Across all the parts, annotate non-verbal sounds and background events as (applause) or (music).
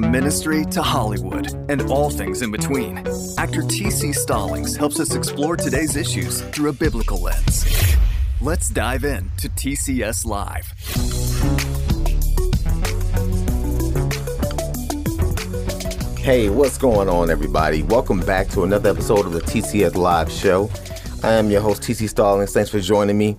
from ministry to Hollywood and all things in between. Actor T.C. Stallings helps us explore today's issues through a biblical lens. Let's dive in to TCS Live. Hey, what's going on, everybody? Welcome back to another episode of the TCS Live Show. I am your host, TC Stallings. Thanks for joining me.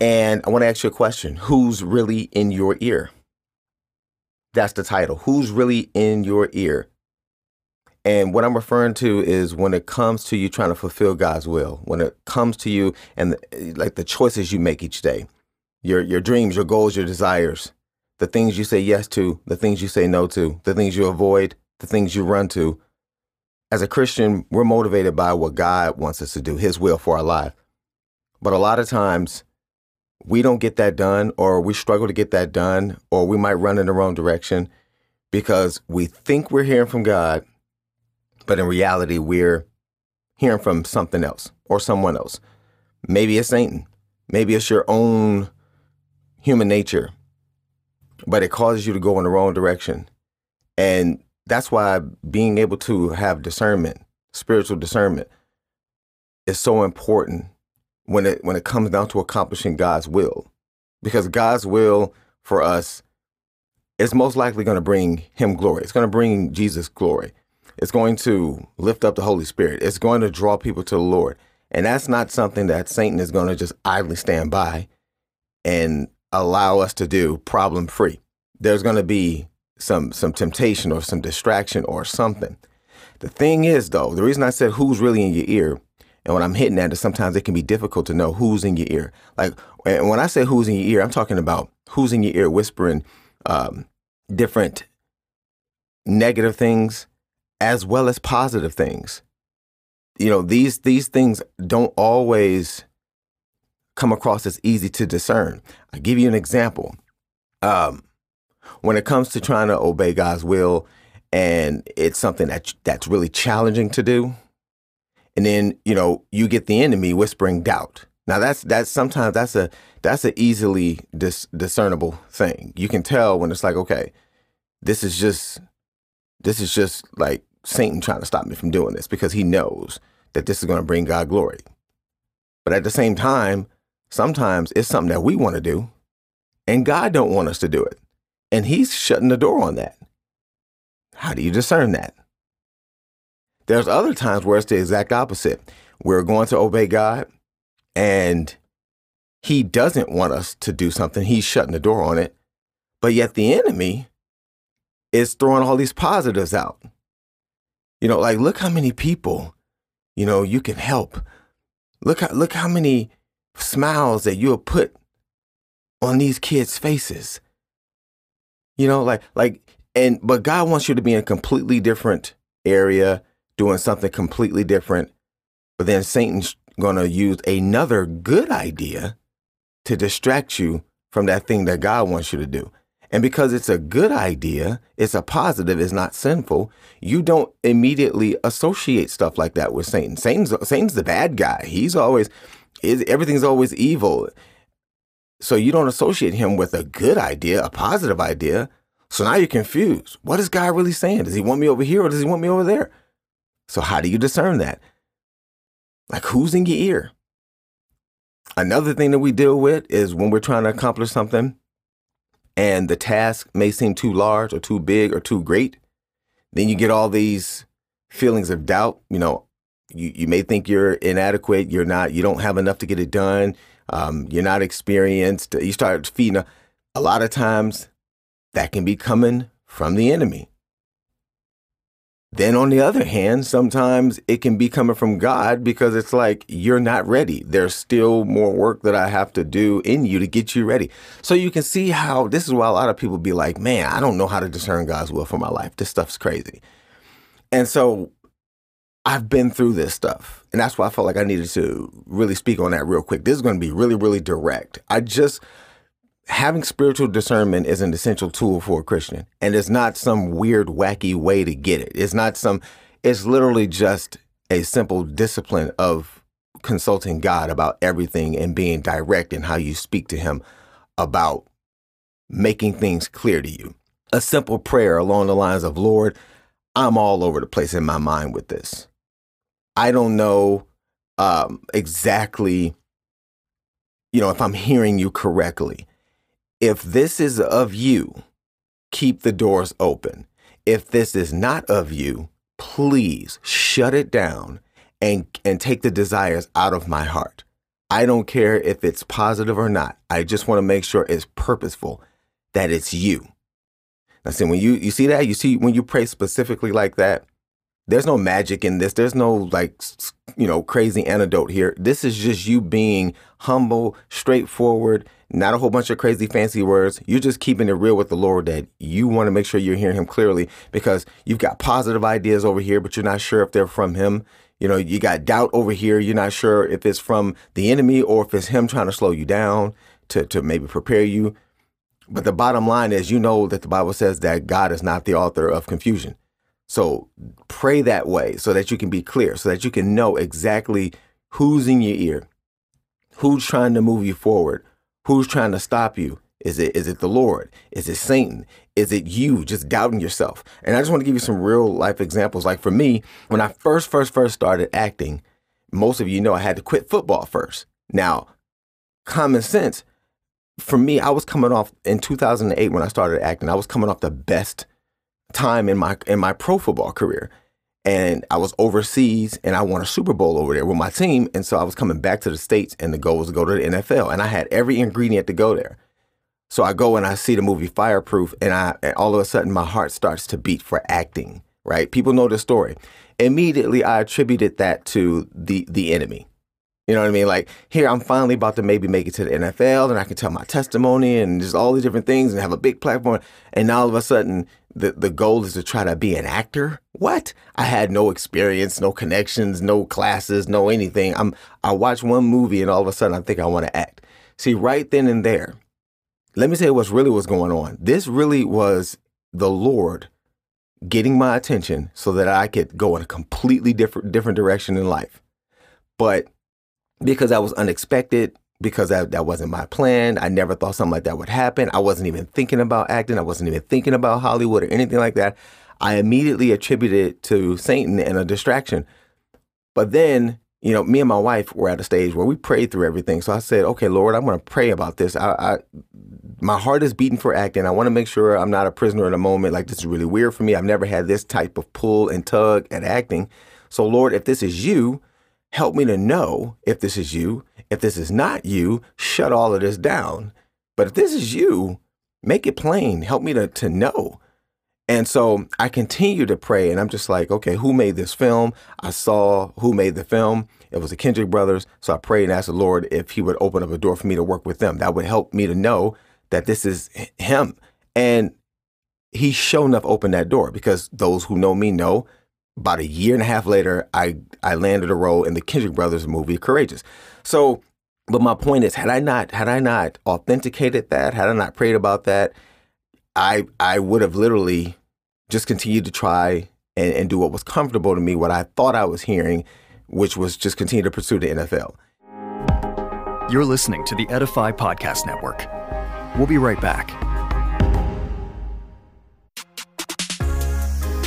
And I want to ask you a question Who's really in your ear? That's the title. Who's really in your ear? And what I'm referring to is when it comes to you trying to fulfill God's will, when it comes to you and the, like the choices you make each day, your your dreams, your goals, your desires, the things you say yes to, the things you say no to, the things you avoid, the things you run to. As a Christian, we're motivated by what God wants us to do, His will for our life. But a lot of times, we don't get that done, or we struggle to get that done, or we might run in the wrong direction because we think we're hearing from God, but in reality, we're hearing from something else or someone else. Maybe it's Satan, maybe it's your own human nature, but it causes you to go in the wrong direction. And that's why being able to have discernment, spiritual discernment, is so important when it when it comes down to accomplishing God's will. Because God's will for us is most likely going to bring him glory. It's going to bring Jesus glory. It's going to lift up the Holy Spirit. It's going to draw people to the Lord. And that's not something that Satan is going to just idly stand by and allow us to do problem free. There's going to be some some temptation or some distraction or something. The thing is though, the reason I said who's really in your ear and what I'm hitting at is sometimes it can be difficult to know who's in your ear. Like and when I say who's in your ear, I'm talking about who's in your ear whispering um, different negative things as well as positive things. You know, these these things don't always come across as easy to discern. I'll give you an example. Um, when it comes to trying to obey God's will and it's something that that's really challenging to do, and then you know you get the enemy whispering doubt. Now that's that's sometimes that's a that's an easily dis- discernible thing. You can tell when it's like, okay, this is just this is just like Satan trying to stop me from doing this because he knows that this is going to bring God glory. But at the same time, sometimes it's something that we want to do and God don't want us to do it. And he's shutting the door on that. How do you discern that? There's other times where it's the exact opposite. We're going to obey God and he doesn't want us to do something. He's shutting the door on it. But yet the enemy is throwing all these positives out. You know, like look how many people, you know, you can help. Look how look how many smiles that you'll put on these kids' faces. You know, like like and but God wants you to be in a completely different area, doing something completely different. But then Satan's going to use another good idea to distract you from that thing that God wants you to do. And because it's a good idea, it's a positive, it's not sinful, you don't immediately associate stuff like that with Satan. Satan's, Satan's the bad guy. He's always, everything's always evil. So you don't associate him with a good idea, a positive idea. So now you're confused. What is God really saying? Does he want me over here or does he want me over there? So how do you discern that? Like who's in your ear? Another thing that we deal with is when we're trying to accomplish something and the task may seem too large or too big or too great, then you get all these feelings of doubt. You know, you, you may think you're inadequate, you're not, you don't have enough to get it done, um, you're not experienced. You start feeding. A, a lot of times that can be coming from the enemy. Then, on the other hand, sometimes it can be coming from God because it's like you're not ready. There's still more work that I have to do in you to get you ready. So you can see how this is why a lot of people be like, man, I don't know how to discern God's will for my life. This stuff's crazy. And so I've been through this stuff. And that's why I felt like I needed to really speak on that real quick. This is going to be really, really direct. I just having spiritual discernment is an essential tool for a Christian. And it's not some weird, wacky way to get it. It's not some, it's literally just a simple discipline of consulting God about everything and being direct in how you speak to Him about making things clear to you. a simple prayer along the lines of, Lord, I'm all over the place in my mind with this. I don't know um, exactly, you know, if I'm hearing you correctly. If this is of you, keep the doors open. If this is not of you, please shut it down and, and take the desires out of my heart. I don't care if it's positive or not. I just want to make sure it's purposeful, that it's you. Now, see, when you, you see that, you see when you pray specifically like that, there's no magic in this. There's no like, you know, crazy antidote here. This is just you being humble, straightforward, not a whole bunch of crazy fancy words. You're just keeping it real with the Lord that you want to make sure you're hearing Him clearly because you've got positive ideas over here, but you're not sure if they're from Him. You know, you got doubt over here. You're not sure if it's from the enemy or if it's Him trying to slow you down to, to maybe prepare you. But the bottom line is, you know that the Bible says that God is not the author of confusion. So pray that way so that you can be clear, so that you can know exactly who's in your ear, who's trying to move you forward, who's trying to stop you. Is it is it the Lord? Is it Satan? Is it you just doubting yourself? And I just want to give you some real life examples. Like for me, when I first first first started acting, most of you know I had to quit football first. Now, common sense, for me, I was coming off in 2008 when I started acting. I was coming off the best time in my in my pro football career. And I was overseas and I won a Super Bowl over there with my team. And so I was coming back to the States and the goal was to go to the NFL. And I had every ingredient to go there. So I go and I see the movie Fireproof and I and all of a sudden my heart starts to beat for acting, right? People know the story. Immediately I attributed that to the the enemy. You know what I mean? Like here, I'm finally about to maybe make it to the NFL, and I can tell my testimony and just all these different things, and have a big platform. And now all of a sudden, the the goal is to try to be an actor. What? I had no experience, no connections, no classes, no anything. I'm I watch one movie and all of a sudden I think I want to act. See, right then and there, let me say what's really was going on. This really was the Lord getting my attention so that I could go in a completely different different direction in life. But because I was unexpected, because that, that wasn't my plan. I never thought something like that would happen. I wasn't even thinking about acting. I wasn't even thinking about Hollywood or anything like that. I immediately attributed it to Satan and a distraction. But then, you know, me and my wife were at a stage where we prayed through everything. So I said, okay, Lord, I'm going to pray about this. I, I, my heart is beating for acting. I want to make sure I'm not a prisoner in a moment. Like this is really weird for me. I've never had this type of pull and tug at acting. So Lord, if this is you, help me to know if this is you. If this is not you, shut all of this down. But if this is you, make it plain. Help me to, to know. And so I continue to pray, and I'm just like, okay, who made this film? I saw who made the film. It was the Kendrick brothers. So I prayed and asked the Lord if He would open up a door for me to work with them. That would help me to know that this is Him. And He sure enough opened that door because those who know me know about a year and a half later, I, I landed a role in the Kendrick Brothers movie Courageous. So, but my point is, had I not had I not authenticated that, had I not prayed about that, I I would have literally just continued to try and, and do what was comfortable to me, what I thought I was hearing, which was just continue to pursue the NFL. You're listening to the Edify Podcast Network. We'll be right back.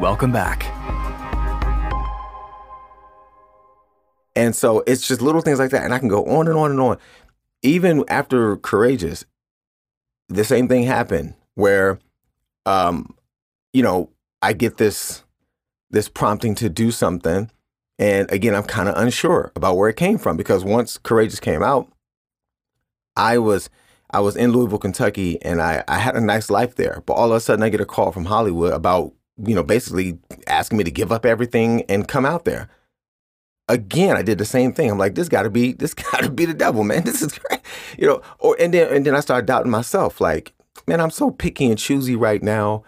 Welcome back. And so it's just little things like that. And I can go on and on and on. Even after Courageous, the same thing happened where, um, you know, I get this this prompting to do something. And again, I'm kind of unsure about where it came from because once Courageous came out, I was I was in Louisville, Kentucky, and I, I had a nice life there. But all of a sudden I get a call from Hollywood about you know, basically asking me to give up everything and come out there. Again, I did the same thing. I'm like, this got to be, (laughs) this got to be the devil, man. (laughs) This is great, you know. Or and then and then I started doubting myself. Like, man, I'm so picky and choosy right now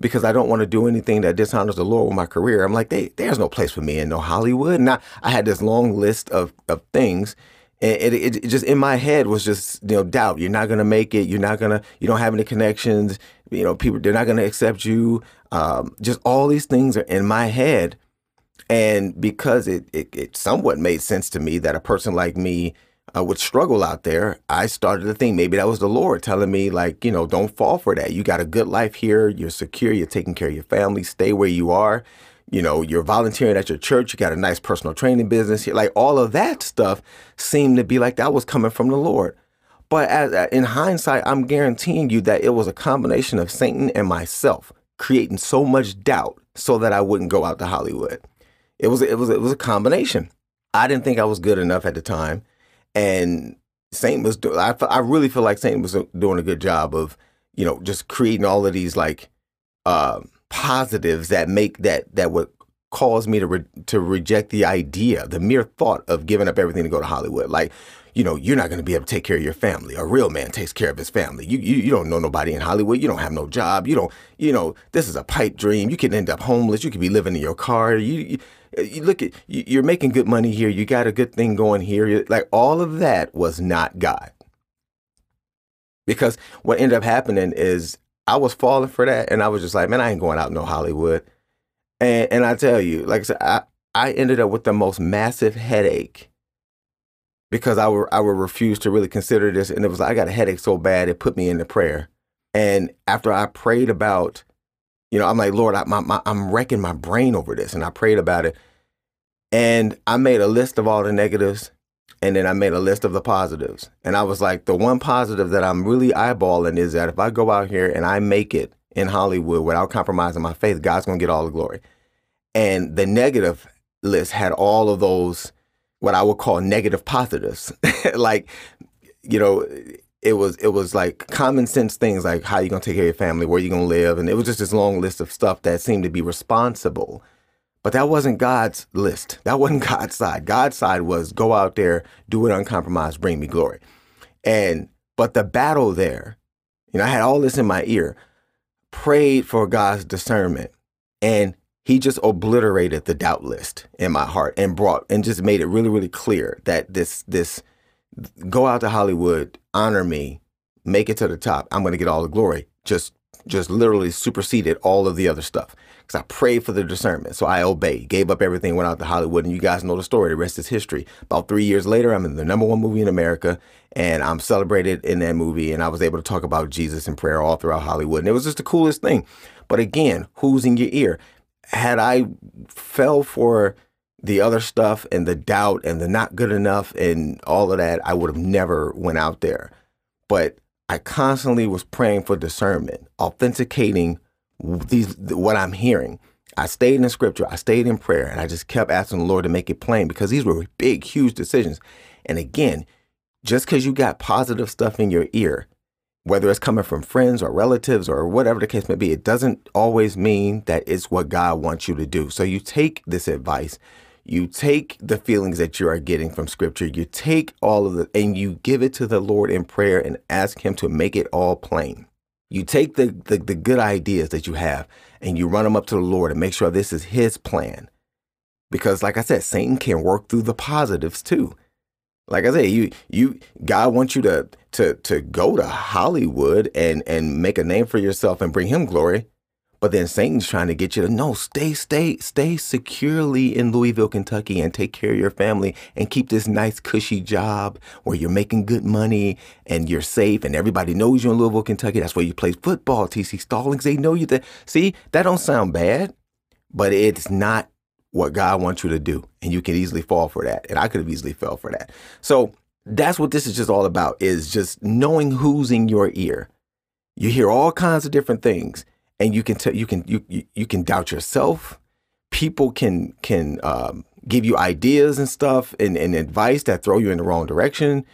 because I don't want to do anything that dishonors the Lord with my career. I'm like, they, there's no place for me in no Hollywood. And I, I had this long list of, of things. And it, it, it just in my head was just, you know, doubt. You're not going to make it. You're not going to, you don't have any connections. You know, people, they're not going to accept you. Um, just all these things are in my head. And because it, it, it somewhat made sense to me that a person like me uh, would struggle out there, I started to think maybe that was the Lord telling me, like, you know, don't fall for that. You got a good life here. You're secure. You're taking care of your family. Stay where you are. You know, you're volunteering at your church. You got a nice personal training business. Here. Like all of that stuff seemed to be like that was coming from the Lord. But as, uh, in hindsight, I'm guaranteeing you that it was a combination of Satan and myself creating so much doubt so that I wouldn't go out to Hollywood. It was it was it was a combination. I didn't think I was good enough at the time and Satan was doing. I, I really feel like Satan was doing a good job of you know just creating all of these like uh, positives that make that that would cause me to re- to reject the idea, the mere thought of giving up everything to go to Hollywood. Like, you know, you're not going to be able to take care of your family. A real man takes care of his family. You, you you don't know nobody in Hollywood. You don't have no job. You don't. You know, this is a pipe dream. You can end up homeless. You could be living in your car. You, you you look at you're making good money here. You got a good thing going here. Like all of that was not God. Because what ended up happening is I was falling for that, and I was just like, man, I ain't going out no Hollywood. And and I tell you, like I said, I, I ended up with the most massive headache because I would I would refuse to really consider this, and it was like I got a headache so bad it put me into prayer. And after I prayed about you know, I'm like, Lord, I, my, my, I'm wrecking my brain over this. And I prayed about it. And I made a list of all the negatives. And then I made a list of the positives. And I was like, the one positive that I'm really eyeballing is that if I go out here and I make it in Hollywood without compromising my faith, God's to get all the glory. And the negative list had all of those, what I would call negative positives. (laughs) like, you know, it was it was like common sense things like how you gonna take care of your family, where you gonna live, and it was just this long list of stuff that seemed to be responsible. But that wasn't God's list. That wasn't (laughs) God's side. God's side was go out there, do it uncompromised, bring me glory. And but the battle there, you know, I had all this in my ear, prayed for God's discernment, and he just obliterated the doubt list in my heart and brought and just made it really, really clear that this this go out to Hollywood, honor me, make it to the top. I'm going to get all the glory. Just just literally superseded all of the other stuff because I prayed for the discernment. So I obeyed, gave up everything, went out to Hollywood, and you guys know the story. The rest is history. About three years later, I'm in the number one movie in America, and I'm celebrated in that movie. And I was able to talk about Jesus in prayer all throughout Hollywood, and it was just the coolest thing. But again, who's in your ear? Had I fell for the other stuff and the doubt and the not good enough and all of that, I would have never went out there. But I constantly was praying for discernment, authenticating these what I'm hearing. I stayed in the scripture, I stayed in prayer, and I just kept asking the Lord to make it plain because these were big, huge decisions. And again, just because you got positive stuff in your ear, whether it's coming from friends or relatives or whatever the case may be, it doesn't always mean that it's what God wants you to do. So you take this advice, you take the feelings that you are getting from scripture, you take all of it and you give it to the Lord in prayer and ask him to make it all plain. You take the, the, the good ideas that you have and you run them up to the Lord and make sure this is his plan. Because like I said, Satan can work through the positives too. Like I said, you you God wants you to to to go to Hollywood and and make a name for yourself and bring him glory. But then Satan's trying to get you to no, stay, stay, stay securely in Louisville, Kentucky, and take care of your family and keep this nice, cushy job where you're making good money and you're safe and everybody knows you're in Louisville, Kentucky. That's where you play football. TC Stallings, they know you there. See, that don't sound bad, but it's not what God wants you to do. And you can easily fall for that. And I could have easily fell for that. So that's what this is just all about is just knowing who's in your ear. You hear all kinds of different things and you can tell you can you, you, you can doubt yourself. People can can um, give you ideas and stuff and, and advice that throw you in the wrong direction,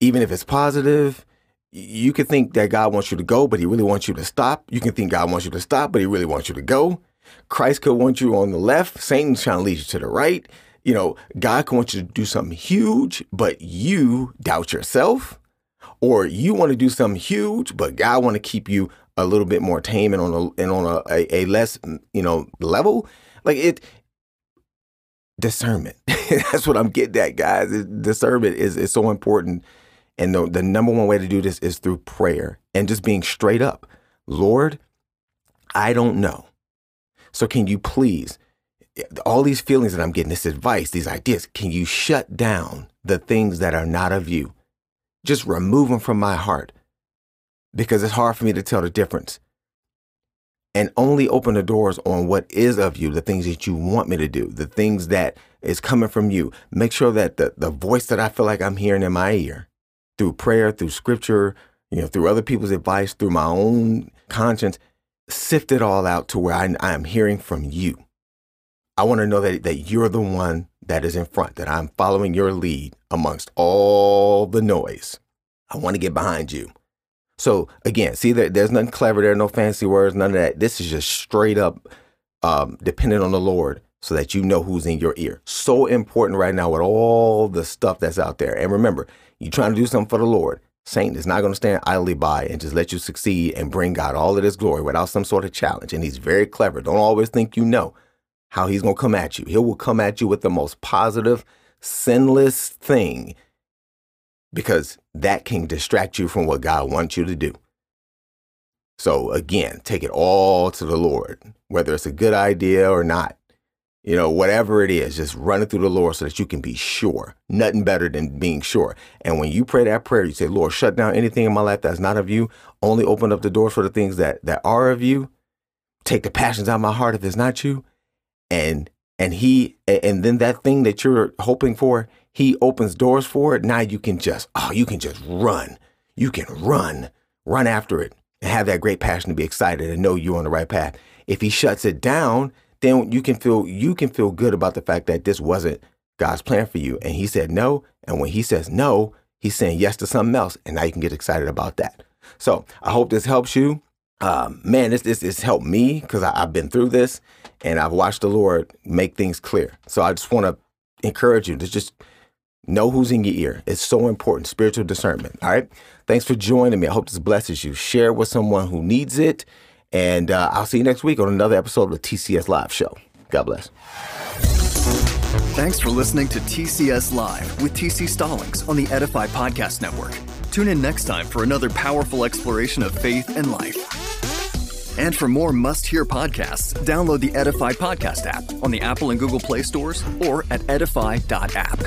even if it's positive. You could think that God wants you to go, but He really wants you to stop. You can think God wants you to stop, but He really wants you to go. Christ could want you on the left. Satan's trying to lead you to the right. You know, God could want you to do something huge, but you doubt yourself or you want to do something huge, but God want to keep you a little bit more tame and on a and on a, a, a less you know level. Like it, discernment. (laughs) That's what I'm getting at, guys. Discernment is is so important, and the the number one way to do this is through prayer and just being straight up. Lord, I don't know, so can you please? All these feelings that I'm getting, this advice, these ideas, can you shut down the things that are not of you? Just remove them from my heart because it's hard for me to tell the difference. And only open the doors on what is of you, the things that you want me to do, the things that is coming from you. Make sure that the, the voice that I feel like I'm hearing in my ear through prayer, through scripture, you know, through other people's advice, through my own conscience, sift it all out to where I, I am hearing from you. I want to know that, that you're the one that is in front, that I'm following your lead amongst all the noise. I want to get behind you. So again, see that there's nothing clever there, no fancy words, none of that. This is just straight up um, dependent on the Lord so that you know who's in your ear. So important right now with all the stuff that's out there. And remember, you're trying to do something for the Lord. Satan is not going to stand idly by and just let you succeed and bring God all of his glory without some sort of challenge. And he's very clever. Don't always think you know how he's going to come at you. He will come at you with the most positive, sinless thing because that can distract you from what God wants you to do. So again, take it all to the Lord, whether it's a good idea or not. You know, whatever it is, just run it through the Lord so that you can be sure. Nothing better than being sure. And when you pray that prayer, you say, Lord, shut down anything in my life that's not of you. Only open up the doors for the things that, that are of you. Take the passions out of my heart if it's not you. And and he and then that thing that you're hoping for, he opens doors for it. Now you can just, oh, you can just run. You can run, run after it and have that great passion to be excited and know you're on the right path. If he shuts it down, then you can feel you can feel good about the fact that this wasn't God's plan for you. And he said no. And when he says no, he's saying yes to something else. And now you can get excited about that. So I hope this helps you. Um, man, this this has helped me because I've been through this and I've watched the Lord make things clear. So I just want to encourage you to just Know who's in your ear. It's so important. Spiritual discernment. All right. Thanks for joining me. I hope this blesses you. Share with someone who needs it. And uh, I'll see you next week on another episode of the TCS Live Show. God bless. Thanks for listening to TCS Live with TC Stallings on the Edify Podcast Network. Tune in next time for another powerful exploration of faith and life. And for more must hear podcasts, download the Edify Podcast app on the Apple and Google Play stores or at edify.app.